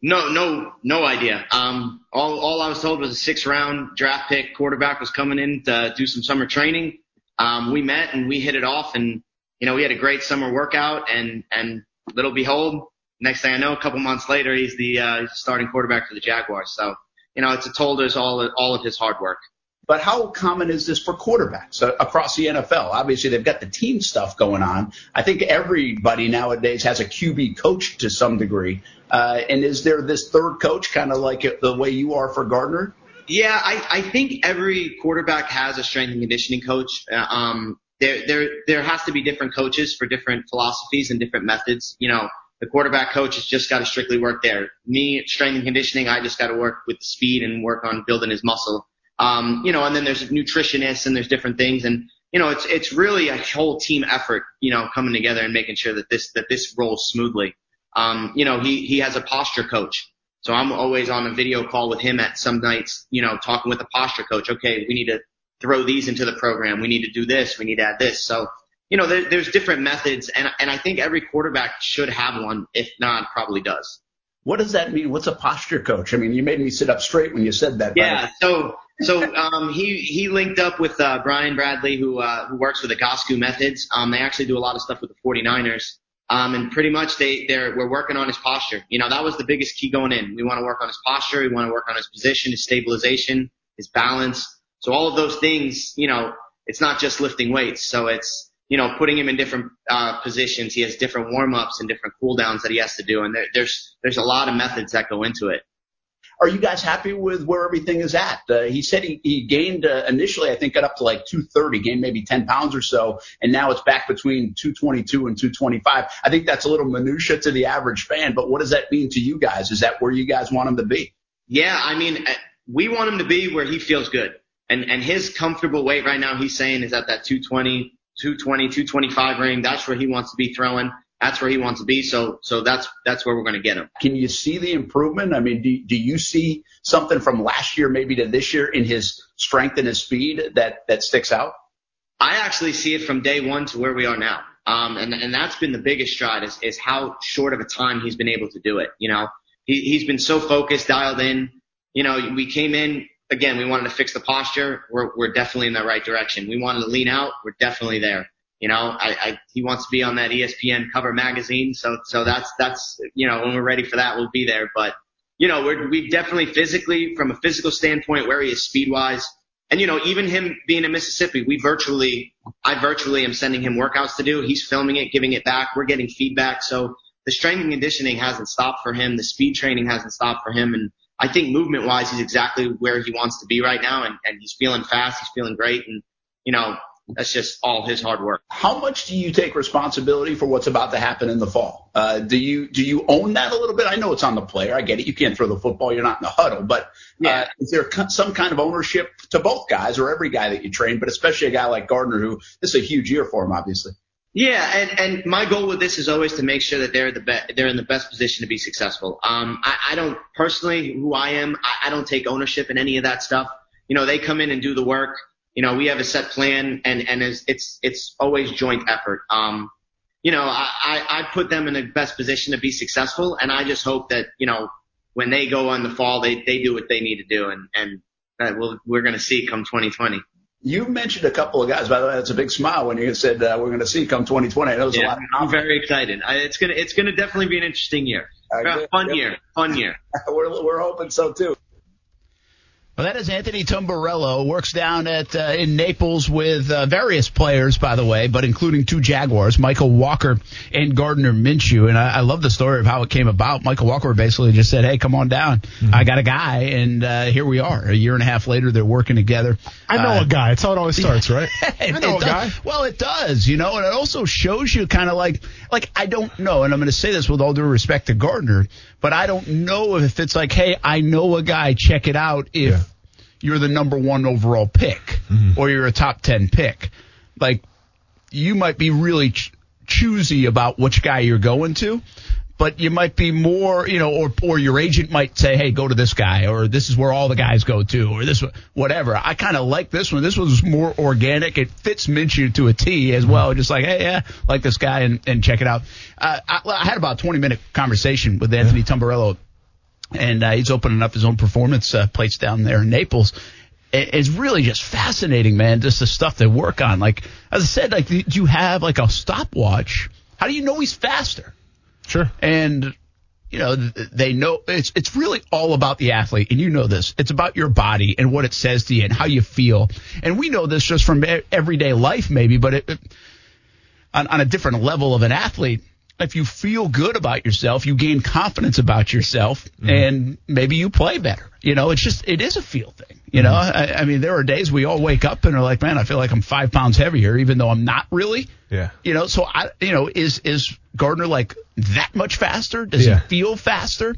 No, no, no idea. Um, all, all I was told was a six round draft pick quarterback was coming in to do some summer training. Um, we met and we hit it off and, you know, we had a great summer workout and, and little behold, next thing I know, a couple months later, he's the, uh, starting quarterback for the Jaguars. So, you know, it's told us all, all of his hard work. But how common is this for quarterbacks across the NFL? Obviously, they've got the team stuff going on. I think everybody nowadays has a QB coach to some degree. Uh, and is there this third coach, kind of like the way you are for Gardner? Yeah, I, I think every quarterback has a strength and conditioning coach. Uh, um, there, there, there has to be different coaches for different philosophies and different methods. You know, the quarterback coach has just got to strictly work there. Me, strength and conditioning, I just got to work with the speed and work on building his muscle. Um, you know, and then there's nutritionists and there's different things. And, you know, it's, it's really a whole team effort, you know, coming together and making sure that this, that this rolls smoothly. Um, you know, he, he has a posture coach. So I'm always on a video call with him at some nights, you know, talking with the posture coach. Okay, we need to throw these into the program. We need to do this. We need to add this. So, you know, there, there's different methods and, and I think every quarterback should have one. If not, probably does. What does that mean? What's a posture coach? I mean, you made me sit up straight when you said that. Yeah. So, so, um, he, he linked up with, uh, Brian Bradley, who, uh, who works with the Gosku methods. Um, they actually do a lot of stuff with the 49ers. Um, and pretty much they, they're, we're working on his posture. You know, that was the biggest key going in. We want to work on his posture. We want to work on his position, his stabilization, his balance. So all of those things, you know, it's not just lifting weights. So it's, you know, putting him in different, uh, positions. He has different warm ups and different cool downs that he has to do. And there, there's, there's a lot of methods that go into it. Are you guys happy with where everything is at? Uh, he said he, he gained uh, initially, I think, got up to like 230, gained maybe 10 pounds or so, and now it's back between 222 and 225. I think that's a little minutia to the average fan, but what does that mean to you guys? Is that where you guys want him to be? Yeah, I mean, uh, we want him to be where he feels good. And, and his comfortable weight right now, he's saying is at that 220, 220, 225 ring. That's where he wants to be throwing. That's where he wants to be. So, so that's, that's where we're going to get him. Can you see the improvement? I mean, do, do you see something from last year maybe to this year in his strength and his speed that, that sticks out? I actually see it from day one to where we are now. Um, and, and that's been the biggest stride is, is how short of a time he's been able to do it. You know, he, he's been so focused, dialed in. You know, we came in, again, we wanted to fix the posture. We're, we're definitely in the right direction. We wanted to lean out. We're definitely there. You know, I, I, he wants to be on that ESPN cover magazine. So, so that's, that's, you know, when we're ready for that, we'll be there. But, you know, we're, we definitely physically, from a physical standpoint, where he is speed wise. And, you know, even him being in Mississippi, we virtually, I virtually am sending him workouts to do. He's filming it, giving it back. We're getting feedback. So the strength and conditioning hasn't stopped for him. The speed training hasn't stopped for him. And I think movement wise, he's exactly where he wants to be right now. And, and he's feeling fast. He's feeling great. And, you know, that's just all his hard work. How much do you take responsibility for what's about to happen in the fall? Uh, do you do you own that a little bit? I know it's on the player. I get it. You can't throw the football. You're not in the huddle. But uh, yeah. is there some kind of ownership to both guys or every guy that you train, but especially a guy like Gardner, who this is a huge year for him, obviously. Yeah, and and my goal with this is always to make sure that they're the be- they're in the best position to be successful. Um, I, I don't personally who I am. I, I don't take ownership in any of that stuff. You know, they come in and do the work you know, we have a set plan and, and it's, it's, it's always joint effort. Um, you know, I, I I put them in the best position to be successful and I just hope that, you know, when they go on the fall, they, they do what they need to do and, and that we'll, we're going to see come 2020. You mentioned a couple of guys. By the way, that's a big smile when you said uh, we're going to see come 2020. I know yeah, a lot. I'm very excited. I, it's gonna it's gonna definitely be an interesting year. Uh, fun year, fun year. we're we're hoping so too. Well, that is Anthony Tamburello. Works down at uh, in Naples with uh, various players, by the way, but including two Jaguars, Michael Walker and Gardner Minshew. And I, I love the story of how it came about. Michael Walker basically just said, "Hey, come on down. Mm-hmm. I got a guy," and uh, here we are. A year and a half later, they're working together. I know uh, a guy. It's how it always starts, right? I know a does. guy. Well, it does, you know, and it also shows you kind of like, like I don't know, and I'm going to say this with all due respect to Gardner, but I don't know if it's like, hey, I know a guy. Check it out. If yeah you're the number one overall pick mm-hmm. or you're a top 10 pick. Like, you might be really ch- choosy about which guy you're going to, but you might be more, you know, or, or your agent might say, hey, go to this guy, or this is where all the guys go to, or this, whatever. I kind of like this one. This was more organic. It fits Minshew to a T as well. Just like, hey, yeah, like this guy and, and check it out. Uh, I, I had about a 20 minute conversation with Anthony yeah. Tamburello and uh, he's opening up his own performance uh, plates down there in Naples. It's really just fascinating, man. Just the stuff they work on. Like as I said, like do you have like a stopwatch? How do you know he's faster? Sure. And you know they know it's it's really all about the athlete, and you know this. It's about your body and what it says to you and how you feel. And we know this just from everyday life, maybe, but it, on, on a different level of an athlete if you feel good about yourself, you gain confidence about yourself, mm-hmm. and maybe you play better. You know, it's just it is a feel thing. You mm-hmm. know, I, I, mean, there are days we all wake up and are like, man, I feel like I'm five pounds heavier, even though I'm not really. Yeah. You know, so I, you know, is is Gardner like that much faster? Does yeah. he feel faster?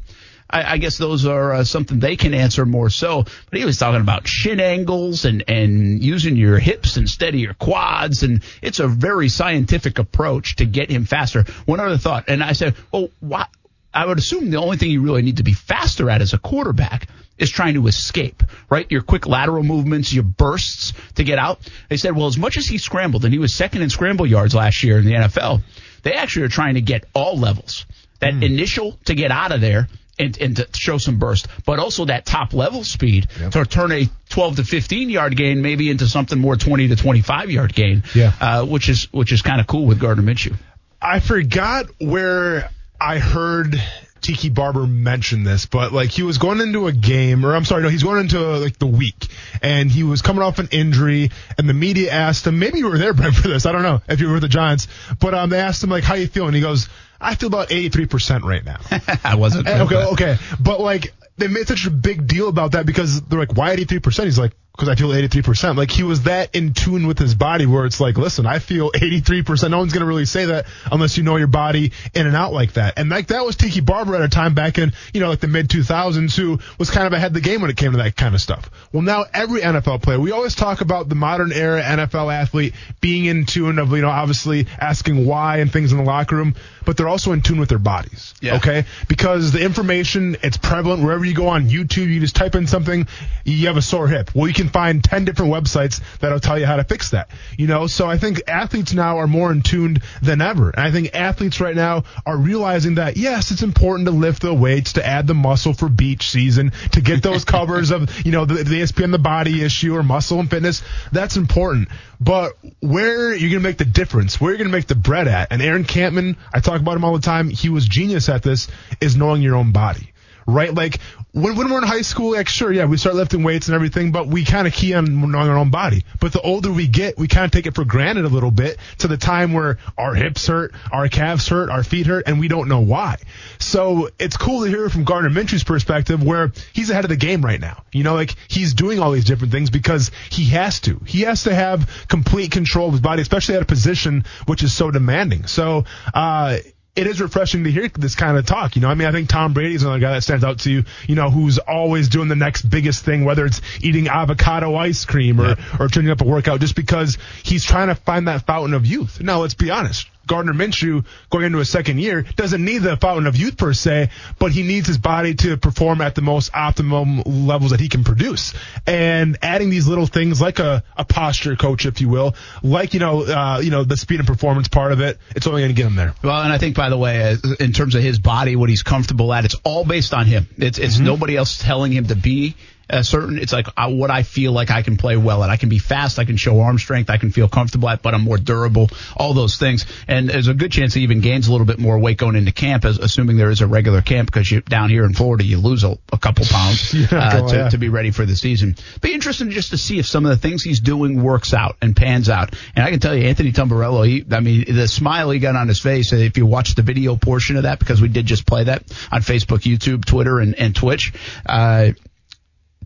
I, I guess those are uh, something they can answer more so. But he was talking about shin angles and and using your hips instead of your quads, and it's a very scientific approach to get him faster. One other thought, and I said, well, why? I would assume the only thing you really need to be faster at as a quarterback is trying to escape, right? Your quick lateral movements, your bursts to get out. They said, well, as much as he scrambled, and he was second in scramble yards last year in the NFL, they actually are trying to get all levels. That mm. initial to get out of there and, and to show some burst, but also that top level speed yep. to turn a 12 to 15 yard gain maybe into something more 20 to 25 yard gain. Yeah. Uh, which is which is kind of cool with Gardner Minshew. I forgot where I heard Tiki Barber mention this, but like he was going into a game, or I'm sorry, no, he's going into like the week, and he was coming off an injury, and the media asked him, maybe you were there, Brent, for this, I don't know if you were with the Giants, but um, they asked him like, how you feeling? He goes, I feel about 83% right now. I wasn't. okay, okay. But like, they made such a big deal about that because they're like, why 83%? He's like, because I feel 83%. Like he was that in tune with his body where it's like, listen, I feel 83%. No one's going to really say that unless you know your body in and out like that. And like that was Tiki Barber at a time back in, you know, like the mid 2000s who was kind of ahead of the game when it came to that kind of stuff. Well, now every NFL player, we always talk about the modern era NFL athlete being in tune of, you know, obviously asking why and things in the locker room, but they're also in tune with their bodies. Yeah. Okay. Because the information, it's prevalent wherever you go on YouTube, you just type in something, you have a sore hip. Well, you can find 10 different websites that'll tell you how to fix that. You know, so I think athletes now are more in tuned than ever. And I think athletes right now are realizing that yes, it's important to lift the weights, to add the muscle for beach season, to get those covers of, you know, the, the ESPN the body issue or muscle and fitness. That's important. But where you're going to make the difference, where you're going to make the bread at, and Aaron Kampman, I talk about him all the time, he was genius at this, is knowing your own body right? Like when, when we're in high school, like sure, yeah, we start lifting weights and everything, but we kind of key on knowing our own body. But the older we get, we kind of take it for granted a little bit to the time where our hips hurt, our calves hurt, our feet hurt, and we don't know why. So it's cool to hear from Gardner Minshew's perspective where he's ahead of the game right now. You know, like he's doing all these different things because he has to. He has to have complete control of his body, especially at a position which is so demanding. So, uh, it is refreshing to hear this kind of talk. You know, I mean, I think Tom Brady is another guy that stands out to you, you know, who's always doing the next biggest thing, whether it's eating avocado ice cream or, yeah. or turning up a workout just because he's trying to find that fountain of youth. Now, let's be honest. Gardner Minshew going into a second year doesn't need the fountain of youth per se, but he needs his body to perform at the most optimum levels that he can produce. And adding these little things like a, a posture coach, if you will, like, you know, uh, you know, the speed and performance part of it, it's only going to get him there. Well, and I think, by the way, in terms of his body, what he's comfortable at, it's all based on him. It's, it's mm-hmm. nobody else telling him to be a certain it's like uh, what I feel like I can play well at. I can be fast, I can show arm strength, I can feel comfortable at, but I'm more durable. All those things, and there's a good chance he even gains a little bit more weight going into camp, as, assuming there is a regular camp because you down here in Florida you lose a, a couple pounds yeah, uh, to, yeah. to, be ready for the season. Be interesting just to see if some of the things he's doing works out and pans out. And I can tell you, Anthony Tamburello, he, I mean, the smile he got on his face. If you watch the video portion of that, because we did just play that on Facebook, YouTube, Twitter, and, and Twitch. Uh,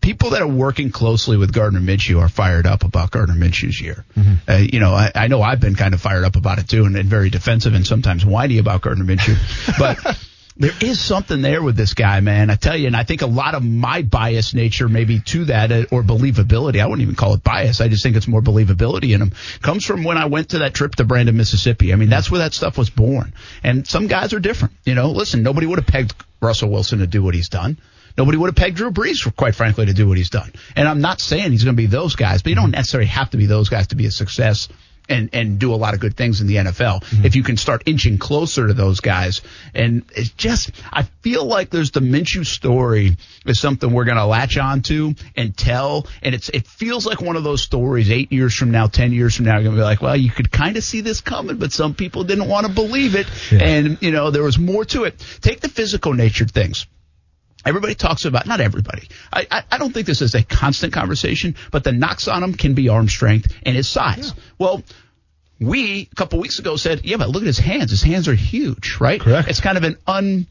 people that are working closely with Gardner Minshew are fired up about Gardner Minshew's year. Mm-hmm. Uh, you know, I, I, know I've been kind of fired up about it too, and, and very defensive and sometimes whiny about Gardner Minshew, but. there is something there with this guy, man. I tell you, and I think a lot of my bias nature, maybe to that, uh, or believability. I wouldn't even call it bias. I just think it's more believability in him. Comes from when I went to that trip to Brandon, Mississippi. I mean, that's where that stuff was born. And some guys are different. You know, listen, nobody would have pegged Russell Wilson to do what he's done. Nobody would have pegged Drew Brees, quite frankly, to do what he's done. And I'm not saying he's going to be those guys, but you don't necessarily have to be those guys to be a success and and do a lot of good things in the NFL. Mm-hmm. If you can start inching closer to those guys, and it's just I feel like there's the Minshew story is something we're going to latch onto and tell, and it's it feels like one of those stories. Eight years from now, ten years from now, you're going to be like, well, you could kind of see this coming, but some people didn't want to believe it, yeah. and you know there was more to it. Take the physical natured things. Everybody talks about, not everybody. I, I, I, don't think this is a constant conversation, but the knocks on him can be arm strength and his size. Yeah. Well, we a couple weeks ago said, yeah, but look at his hands. His hands are huge, right? Correct. It's kind of an un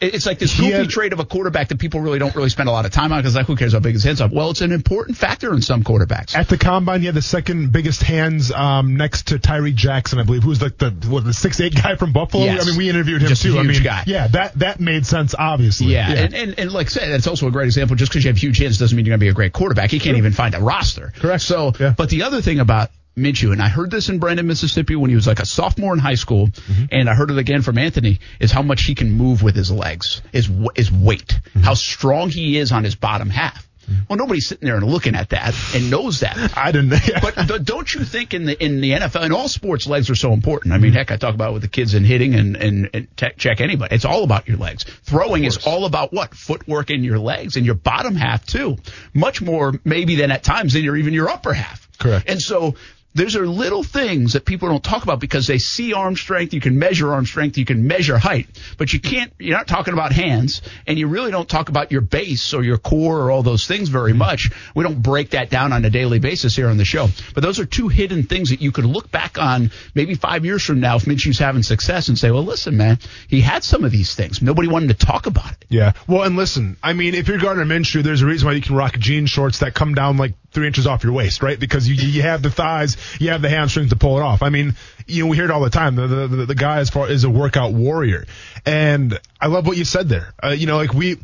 it's like this goofy had, trait of a quarterback that people really don't really spend a lot of time on because like who cares how big his hands are? Well, it's an important factor in some quarterbacks. At the combine, he had the second biggest hands um, next to Tyree Jackson, I believe, who's like the what, the six eight guy from Buffalo. Yes. I mean, we interviewed him just too. I mean, guy. yeah, that that made sense obviously. Yeah, yeah. And, and, and like I said, it's also a great example. Just because you have huge hands doesn't mean you're going to be a great quarterback. He can't sure. even find a roster. Correct. So, yeah. but the other thing about Minshew, and I heard this in Brandon, Mississippi when he was like a sophomore in high school, mm-hmm. and I heard it again from Anthony, is how much he can move with his legs, his, his weight, mm-hmm. how strong he is on his bottom half. Mm-hmm. Well, nobody's sitting there and looking at that and knows that. I didn't. Yeah. But don't you think in the in the NFL in all sports, legs are so important? I mean, mm-hmm. heck, I talk about with the kids in hitting and and, and check anybody. It's all about your legs. Throwing is all about what footwork in your legs and your bottom half too. Much more maybe than at times than your even your upper half. Correct. And so those are little things that people don't talk about because they see arm strength. You can measure arm strength. You can measure height, but you can't, you're not talking about hands and you really don't talk about your base or your core or all those things very mm-hmm. much. We don't break that down on a daily basis here on the show, but those are two hidden things that you could look back on maybe five years from now if Minshew's having success and say, well, listen, man, he had some of these things. Nobody wanted to talk about it. Yeah. Well, and listen, I mean, if you're Gardner Minshew, there's a reason why you can rock jean shorts that come down like three inches off your waist, right? Because you you have the thighs, you have the hamstrings to pull it off. I mean, you know, we hear it all the time. The the, the, the guy as far is a workout warrior, and I love what you said there. Uh, you know, like we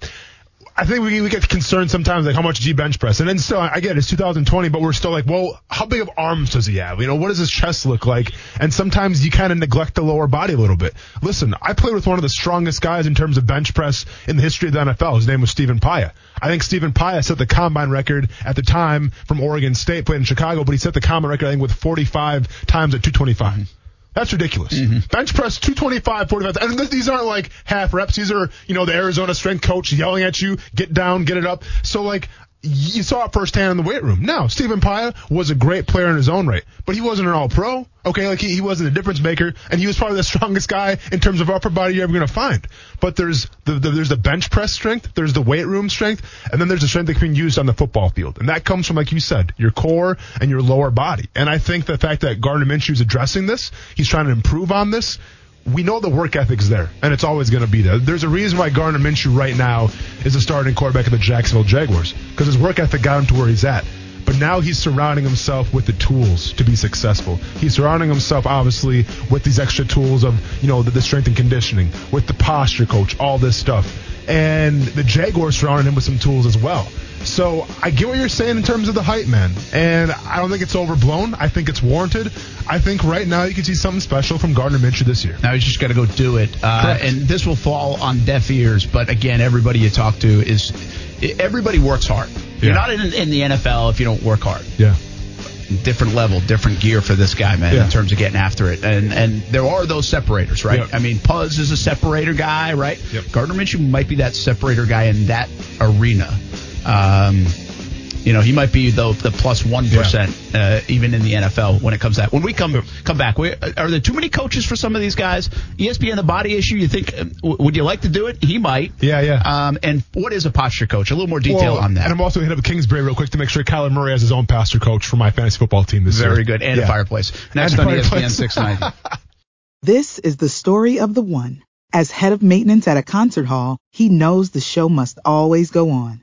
I think we, we get concerned sometimes, like how much G bench press, and then still, I get it, it's 2020, but we're still like, well, how big of arms does he have? You know, what does his chest look like? And sometimes you kind of neglect the lower body a little bit. Listen, I played with one of the strongest guys in terms of bench press in the history of the NFL. His name was Stephen Paea. I think Stephen Paea set the combine record at the time from Oregon State, played in Chicago, but he set the combine record, I think, with 45 times at 225. That's ridiculous. Mm-hmm. Bench press 225, 45. And these aren't like half reps. These are, you know, the Arizona strength coach yelling at you, get down, get it up. So like, you saw it firsthand in the weight room. Now, Stephen Paea was a great player in his own right, but he wasn't an all pro. Okay, like he, he wasn't a difference maker, and he was probably the strongest guy in terms of upper body you're ever going to find. But there's the, the, there's the bench press strength, there's the weight room strength, and then there's the strength that can be used on the football field, and that comes from like you said, your core and your lower body. And I think the fact that Gardner Minshew is addressing this, he's trying to improve on this we know the work ethic's there, and it's always going to be there. There's a reason why Gardner Minshew right now is the starting quarterback of the Jacksonville Jaguars because his work ethic got him to where he's at. But now he's surrounding himself with the tools to be successful. He's surrounding himself, obviously, with these extra tools of, you know, the, the strength and conditioning, with the posture coach, all this stuff. And the Jaguars surrounded him with some tools as well. So I get what you're saying in terms of the hype, man. And I don't think it's overblown. I think it's warranted. I think right now you can see something special from Gardner Minshew this year. Now he's just got to go do it. Uh, and this will fall on deaf ears. But again, everybody you talk to is everybody works hard. You're not in, in the NFL if you don't work hard. Yeah different level, different gear for this guy, man, yeah. in terms of getting after it. And and there are those separators, right? Yep. I mean, Kuz is a separator guy, right? Yep. Gardner Minshew might be that separator guy in that arena. Um, you know, he might be the the plus one yeah. uh, even in the NFL when it comes to that. When we come come back, we, are there too many coaches for some of these guys? ESPN the body issue. You think uh, would you like to do it? He might. Yeah, yeah. Um, and what is a posture coach? A little more detail well, on that. And I'm also hitting up Kingsbury real quick to make sure Kyler Murray has his own posture coach for my fantasy football team this Very year. Very good. And yeah. a fireplace. Next and on ESPN 690. this is the story of the one. As head of maintenance at a concert hall, he knows the show must always go on.